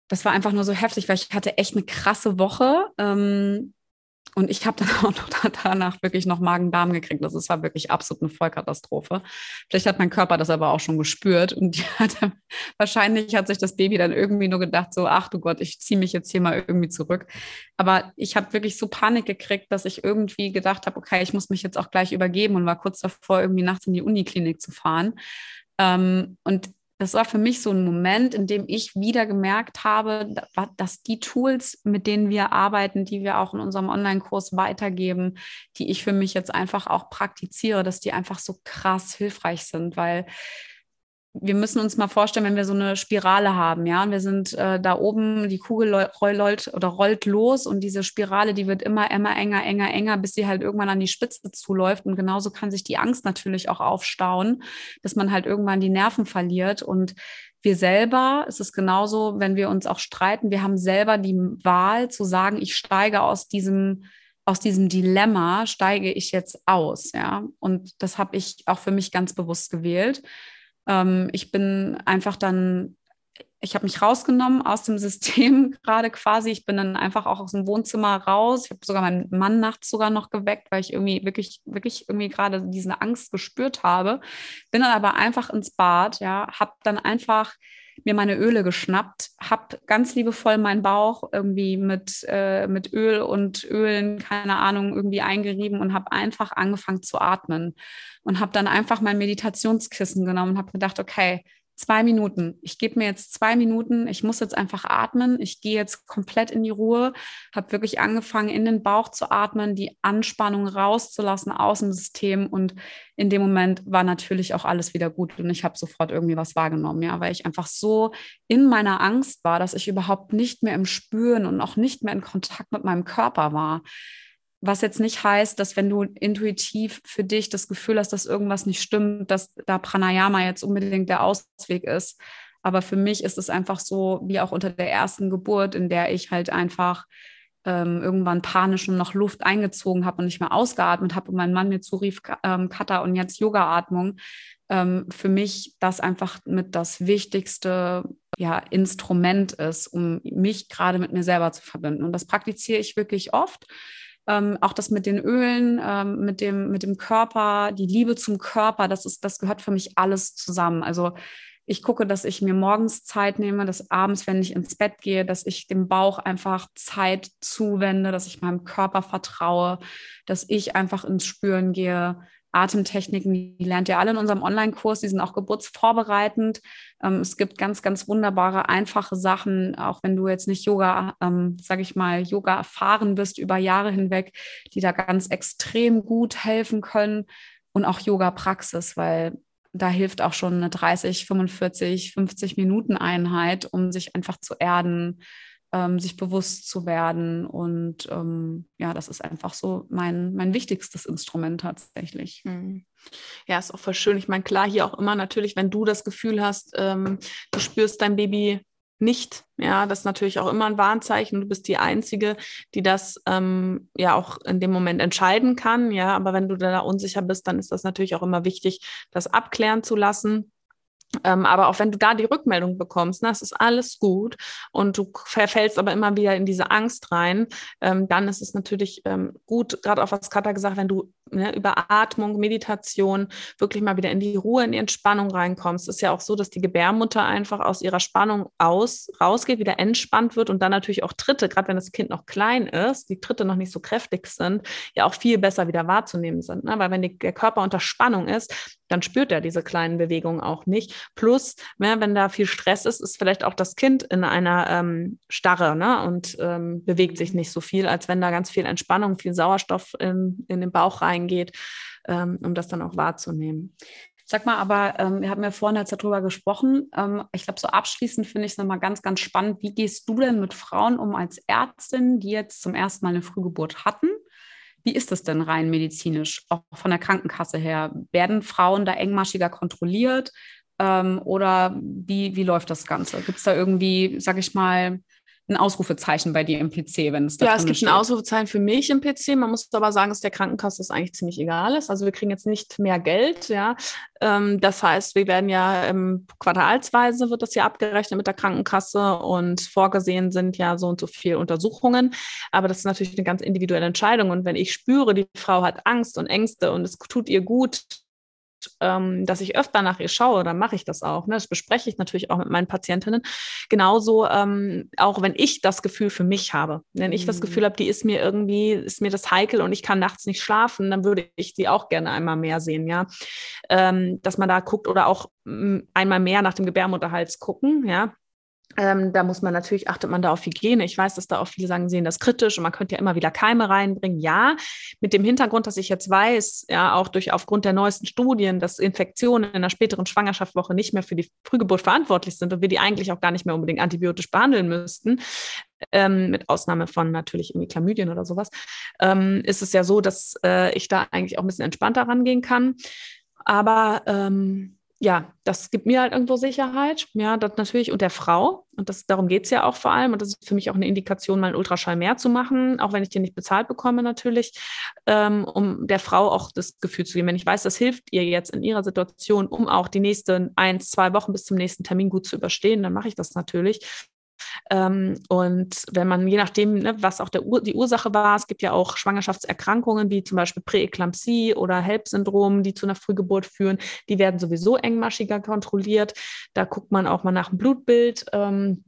das war einfach nur so heftig, weil ich hatte echt eine krasse Woche. Ähm, und ich habe dann auch noch danach wirklich noch Magen-Darm gekriegt. Das war wirklich absolut eine Vollkatastrophe. Vielleicht hat mein Körper das aber auch schon gespürt. Und hatte, wahrscheinlich hat sich das Baby dann irgendwie nur gedacht, so, ach du Gott, ich ziehe mich jetzt hier mal irgendwie zurück. Aber ich habe wirklich so Panik gekriegt, dass ich irgendwie gedacht habe, okay, ich muss mich jetzt auch gleich übergeben und war kurz davor, irgendwie nachts in die Uniklinik zu fahren. Ähm, und das war für mich so ein Moment, in dem ich wieder gemerkt habe, dass die Tools, mit denen wir arbeiten, die wir auch in unserem Online-Kurs weitergeben, die ich für mich jetzt einfach auch praktiziere, dass die einfach so krass hilfreich sind, weil wir müssen uns mal vorstellen, wenn wir so eine Spirale haben, ja, und wir sind äh, da oben, die Kugel rollt oder rollt los und diese Spirale, die wird immer, immer enger, enger, enger, bis sie halt irgendwann an die Spitze zuläuft. Und genauso kann sich die Angst natürlich auch aufstauen, dass man halt irgendwann die Nerven verliert. Und wir selber, es ist genauso, wenn wir uns auch streiten, wir haben selber die Wahl zu sagen, ich steige aus diesem aus diesem Dilemma steige ich jetzt aus, ja. Und das habe ich auch für mich ganz bewusst gewählt. Ähm, ich bin einfach dann, ich habe mich rausgenommen aus dem System gerade quasi. Ich bin dann einfach auch aus dem Wohnzimmer raus. Ich habe sogar meinen Mann nachts sogar noch geweckt, weil ich irgendwie wirklich, wirklich irgendwie gerade diese Angst gespürt habe. Bin dann aber einfach ins Bad, ja, habe dann einfach mir meine Öle geschnappt, habe ganz liebevoll meinen Bauch irgendwie mit, äh, mit Öl und Ölen, keine Ahnung, irgendwie eingerieben und habe einfach angefangen zu atmen und habe dann einfach mein Meditationskissen genommen und habe gedacht, okay, zwei Minuten. Ich gebe mir jetzt zwei Minuten. Ich muss jetzt einfach atmen. Ich gehe jetzt komplett in die Ruhe. Habe wirklich angefangen, in den Bauch zu atmen, die Anspannung rauszulassen aus dem System. Und in dem Moment war natürlich auch alles wieder gut. Und ich habe sofort irgendwie was wahrgenommen, ja, weil ich einfach so in meiner Angst war, dass ich überhaupt nicht mehr im Spüren und auch nicht mehr in Kontakt mit meinem Körper war. Was jetzt nicht heißt, dass wenn du intuitiv für dich das Gefühl hast, dass irgendwas nicht stimmt, dass da Pranayama jetzt unbedingt der Ausweg ist. Aber für mich ist es einfach so, wie auch unter der ersten Geburt, in der ich halt einfach ähm, irgendwann panisch und noch Luft eingezogen habe und nicht mehr ausgeatmet habe und mein Mann mir zurief, ähm, Kata und jetzt Yoga-Atmung. Ähm, für mich das einfach mit das wichtigste ja, Instrument ist, um mich gerade mit mir selber zu verbinden. Und das praktiziere ich wirklich oft. Ähm, auch das mit den Ölen, ähm, mit, dem, mit dem Körper, die Liebe zum Körper, das, ist, das gehört für mich alles zusammen. Also ich gucke, dass ich mir morgens Zeit nehme, dass abends, wenn ich ins Bett gehe, dass ich dem Bauch einfach Zeit zuwende, dass ich meinem Körper vertraue, dass ich einfach ins Spüren gehe, Atemtechniken, die lernt ihr alle in unserem Online-Kurs, die sind auch geburtsvorbereitend. Ähm, es gibt ganz, ganz wunderbare, einfache Sachen, auch wenn du jetzt nicht Yoga, ähm, sage ich mal, Yoga erfahren bist über Jahre hinweg, die da ganz extrem gut helfen können und auch Yoga-Praxis, weil da hilft auch schon eine 30, 45, 50 Minuten Einheit, um sich einfach zu erden, ähm, sich bewusst zu werden. Und ähm, ja, das ist einfach so mein, mein wichtigstes Instrument tatsächlich. Mhm. Ja, ist auch voll schön. Ich meine, klar, hier auch immer natürlich, wenn du das Gefühl hast, ähm, du spürst dein Baby nicht. Ja, das ist natürlich auch immer ein Warnzeichen. Du bist die Einzige, die das ähm, ja auch in dem Moment entscheiden kann. Ja, aber wenn du da unsicher bist, dann ist das natürlich auch immer wichtig, das abklären zu lassen. Ähm, aber auch wenn du da die Rückmeldung bekommst, na, es ist alles gut und du verfällst aber immer wieder in diese Angst rein, ähm, dann ist es natürlich ähm, gut, gerade auch was Katha gesagt, wenn du ne, über Atmung, Meditation wirklich mal wieder in die Ruhe, in die Entspannung reinkommst. Es ist ja auch so, dass die Gebärmutter einfach aus ihrer Spannung aus, rausgeht, wieder entspannt wird und dann natürlich auch Tritte, gerade wenn das Kind noch klein ist, die Tritte noch nicht so kräftig sind, ja auch viel besser wieder wahrzunehmen sind. Ne? Weil wenn die, der Körper unter Spannung ist, dann spürt er diese kleinen Bewegungen auch nicht. Plus, ne, wenn da viel Stress ist, ist vielleicht auch das Kind in einer ähm, Starre ne, und ähm, bewegt sich nicht so viel, als wenn da ganz viel Entspannung, viel Sauerstoff in, in den Bauch reingeht, ähm, um das dann auch wahrzunehmen. Sag mal, aber ähm, wir haben ja vorhin jetzt darüber gesprochen. Ähm, ich glaube, so abschließend finde ich es nochmal ganz, ganz spannend. Wie gehst du denn mit Frauen um als Ärztin, die jetzt zum ersten Mal eine Frühgeburt hatten? Wie ist das denn rein medizinisch, auch von der Krankenkasse her? Werden Frauen da engmaschiger kontrolliert? Ähm, oder wie, wie läuft das Ganze? Gibt es da irgendwie, sag ich mal, ein Ausrufezeichen bei dir im PC, wenn es da Ja, es gibt steht. ein Ausrufezeichen für mich im PC. Man muss aber sagen, dass der Krankenkasse das eigentlich ziemlich egal ist. Also wir kriegen jetzt nicht mehr Geld, ja. Ähm, das heißt, wir werden ja ähm, quartalsweise wird das ja abgerechnet mit der Krankenkasse und vorgesehen sind ja so und so viele Untersuchungen. Aber das ist natürlich eine ganz individuelle Entscheidung. Und wenn ich spüre, die Frau hat Angst und Ängste und es tut ihr gut, ähm, dass ich öfter nach ihr schaue, dann mache ich das auch. Ne? Das bespreche ich natürlich auch mit meinen Patientinnen. Genauso, ähm, auch wenn ich das Gefühl für mich habe. Wenn ich das Gefühl mhm. habe, die ist mir irgendwie, ist mir das heikel und ich kann nachts nicht schlafen, dann würde ich die auch gerne einmal mehr sehen, ja. Ähm, dass man da guckt oder auch mm, einmal mehr nach dem Gebärmutterhals gucken, ja. Ähm, da muss man natürlich, achtet man da auf Hygiene. Ich weiß, dass da auch viele sagen, sehen das kritisch und man könnte ja immer wieder Keime reinbringen. Ja, mit dem Hintergrund, dass ich jetzt weiß, ja, auch durch aufgrund der neuesten Studien, dass Infektionen in der späteren Schwangerschaftswoche nicht mehr für die Frühgeburt verantwortlich sind und wir die eigentlich auch gar nicht mehr unbedingt antibiotisch behandeln müssten, ähm, mit Ausnahme von natürlich irgendwie Chlamydien oder sowas, ähm, ist es ja so, dass äh, ich da eigentlich auch ein bisschen entspannter rangehen kann. Aber ähm, ja, das gibt mir halt irgendwo Sicherheit. Ja, das natürlich und der Frau. Und das, darum geht es ja auch vor allem. Und das ist für mich auch eine Indikation, mal einen Ultraschall mehr zu machen, auch wenn ich den nicht bezahlt bekomme, natürlich, ähm, um der Frau auch das Gefühl zu geben, wenn ich weiß, das hilft ihr jetzt in ihrer Situation, um auch die nächsten eins, zwei Wochen bis zum nächsten Termin gut zu überstehen, dann mache ich das natürlich. Ähm, und wenn man, je nachdem, ne, was auch der die Ursache war, es gibt ja auch Schwangerschaftserkrankungen wie zum Beispiel Präeklampsie oder HELP-Syndrom, die zu einer Frühgeburt führen, die werden sowieso engmaschiger kontrolliert. Da guckt man auch mal nach dem Blutbild. Ähm,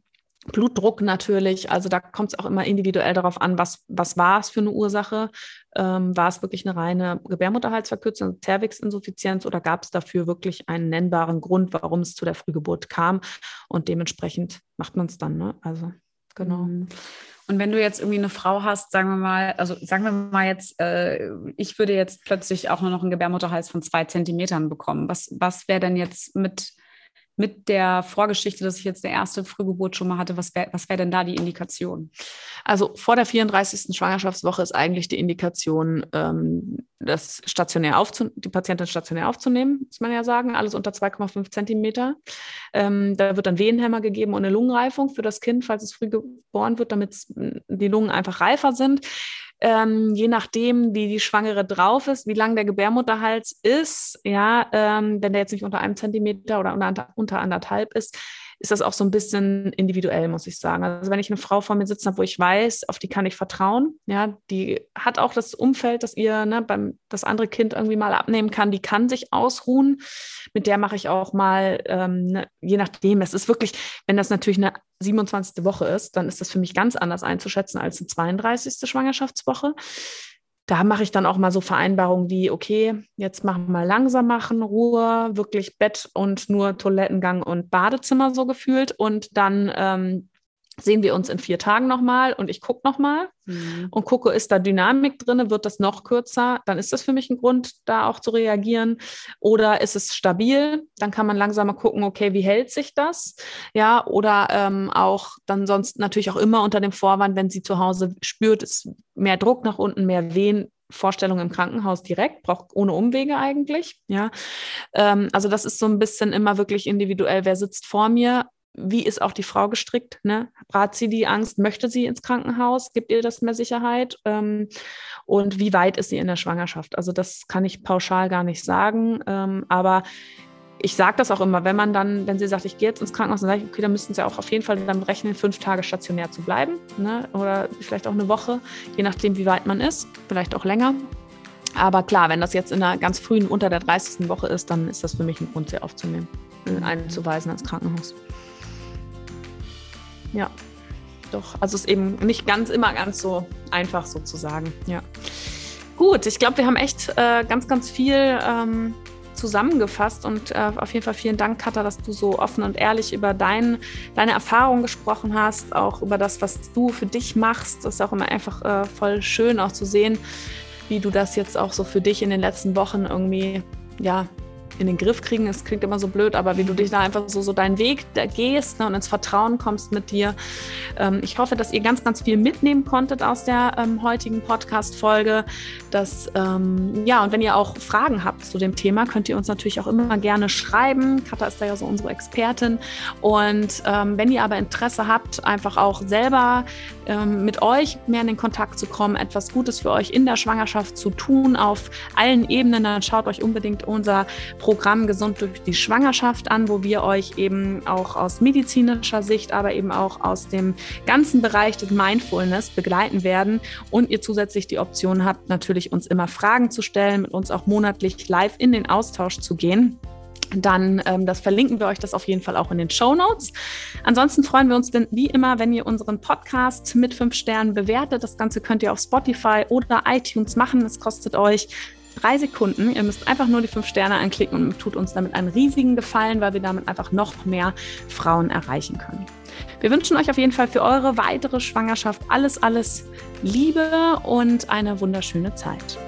Blutdruck natürlich, also da kommt es auch immer individuell darauf an, was, was war es für eine Ursache. Ähm, war es wirklich eine reine Gebärmutterhalsverkürzung, Cervixinsuffizienz oder gab es dafür wirklich einen nennbaren Grund, warum es zu der Frühgeburt kam? Und dementsprechend macht man es dann. Ne? Also genau. Mhm. Und wenn du jetzt irgendwie eine Frau hast, sagen wir mal, also sagen wir mal jetzt, äh, ich würde jetzt plötzlich auch nur noch einen Gebärmutterhals von zwei Zentimetern bekommen. Was, was wäre denn jetzt mit mit der Vorgeschichte, dass ich jetzt der erste Frühgeburt schon mal hatte, was wäre was wär denn da die Indikation? Also vor der 34. Schwangerschaftswoche ist eigentlich die Indikation, ähm, das stationär die Patientin stationär aufzunehmen, muss man ja sagen, alles unter 2,5 Zentimeter. Ähm, da wird dann Wehenhämmer gegeben und eine Lungenreifung für das Kind, falls es früh geboren wird, damit die Lungen einfach reifer sind ähm, je nachdem, wie die Schwangere drauf ist, wie lang der Gebärmutterhals ist, ja, ähm, wenn der jetzt nicht unter einem Zentimeter oder unter, unter anderthalb ist, ist das auch so ein bisschen individuell, muss ich sagen. Also wenn ich eine Frau vor mir sitzen habe, wo ich weiß, auf die kann ich vertrauen, ja, die hat auch das Umfeld, das ihr ne, beim das andere Kind irgendwie mal abnehmen kann, die kann sich ausruhen. Mit der mache ich auch mal, ähm, ne, je nachdem, es ist wirklich, wenn das natürlich eine 27. Woche ist, dann ist das für mich ganz anders einzuschätzen als eine 32. Schwangerschaftswoche da mache ich dann auch mal so Vereinbarungen wie, okay, jetzt machen wir mal langsam machen, Ruhe, wirklich Bett und nur Toilettengang und Badezimmer so gefühlt. Und dann ähm, sehen wir uns in vier Tagen nochmal und ich gucke nochmal mhm. und gucke, ist da Dynamik drin, wird das noch kürzer, dann ist das für mich ein Grund, da auch zu reagieren. Oder ist es stabil, dann kann man langsam mal gucken, okay, wie hält sich das? Ja, oder ähm, auch dann sonst natürlich auch immer unter dem Vorwand, wenn sie zu Hause spürt, ist mehr Druck nach unten, mehr Wehen, Vorstellung im Krankenhaus direkt, braucht ohne Umwege eigentlich. Ja, ähm, also das ist so ein bisschen immer wirklich individuell, wer sitzt vor mir wie ist auch die Frau gestrickt? Ne? Brat sie die Angst? Möchte sie ins Krankenhaus? Gibt ihr das mehr Sicherheit? Ähm, und wie weit ist sie in der Schwangerschaft? Also das kann ich pauschal gar nicht sagen. Ähm, aber ich sage das auch immer, wenn man dann, wenn sie sagt, ich gehe jetzt ins Krankenhaus, dann sage ich, okay, dann müssten sie auch auf jeden Fall damit rechnen, fünf Tage stationär zu bleiben. Ne? Oder vielleicht auch eine Woche, je nachdem, wie weit man ist, vielleicht auch länger. Aber klar, wenn das jetzt in einer ganz frühen, unter der 30. Woche ist, dann ist das für mich ein Grund, sie aufzunehmen, mhm. einzuweisen ans Krankenhaus. Ja, doch. Also es ist eben nicht ganz immer ganz so einfach sozusagen. Ja. Gut, ich glaube, wir haben echt äh, ganz, ganz viel ähm, zusammengefasst und äh, auf jeden Fall vielen Dank, Katha, dass du so offen und ehrlich über dein, deine Erfahrungen gesprochen hast, auch über das, was du für dich machst. Das ist auch immer einfach äh, voll schön auch zu sehen, wie du das jetzt auch so für dich in den letzten Wochen irgendwie ja, in den Griff kriegen. Es klingt immer so blöd, aber wie du dich da einfach so, so deinen Weg gehst ne, und ins Vertrauen kommst mit dir. Ähm, ich hoffe, dass ihr ganz, ganz viel mitnehmen konntet aus der ähm, heutigen Podcast-Folge. ähm, ja, und wenn ihr auch Fragen habt zu dem Thema, könnt ihr uns natürlich auch immer gerne schreiben. Katha ist da ja so unsere Expertin. Und ähm, wenn ihr aber Interesse habt, einfach auch selber ähm, mit euch mehr in den Kontakt zu kommen, etwas Gutes für euch in der Schwangerschaft zu tun auf allen Ebenen, dann schaut euch unbedingt unser Programm Gesund durch die Schwangerschaft an, wo wir euch eben auch aus medizinischer Sicht, aber eben auch aus dem ganzen Bereich des Mindfulness begleiten werden und ihr zusätzlich die Option habt, natürlich uns immer Fragen zu stellen, mit uns auch monatlich live in den Austausch zu gehen dann ähm, das verlinken wir euch das auf jeden Fall auch in den Show Notes. Ansonsten freuen wir uns wie immer, wenn ihr unseren Podcast mit fünf Sternen bewertet. Das Ganze könnt ihr auf Spotify oder iTunes machen. Es kostet euch drei Sekunden. Ihr müsst einfach nur die fünf Sterne anklicken und tut uns damit einen riesigen Gefallen, weil wir damit einfach noch mehr Frauen erreichen können. Wir wünschen euch auf jeden Fall für eure weitere Schwangerschaft alles, alles Liebe und eine wunderschöne Zeit.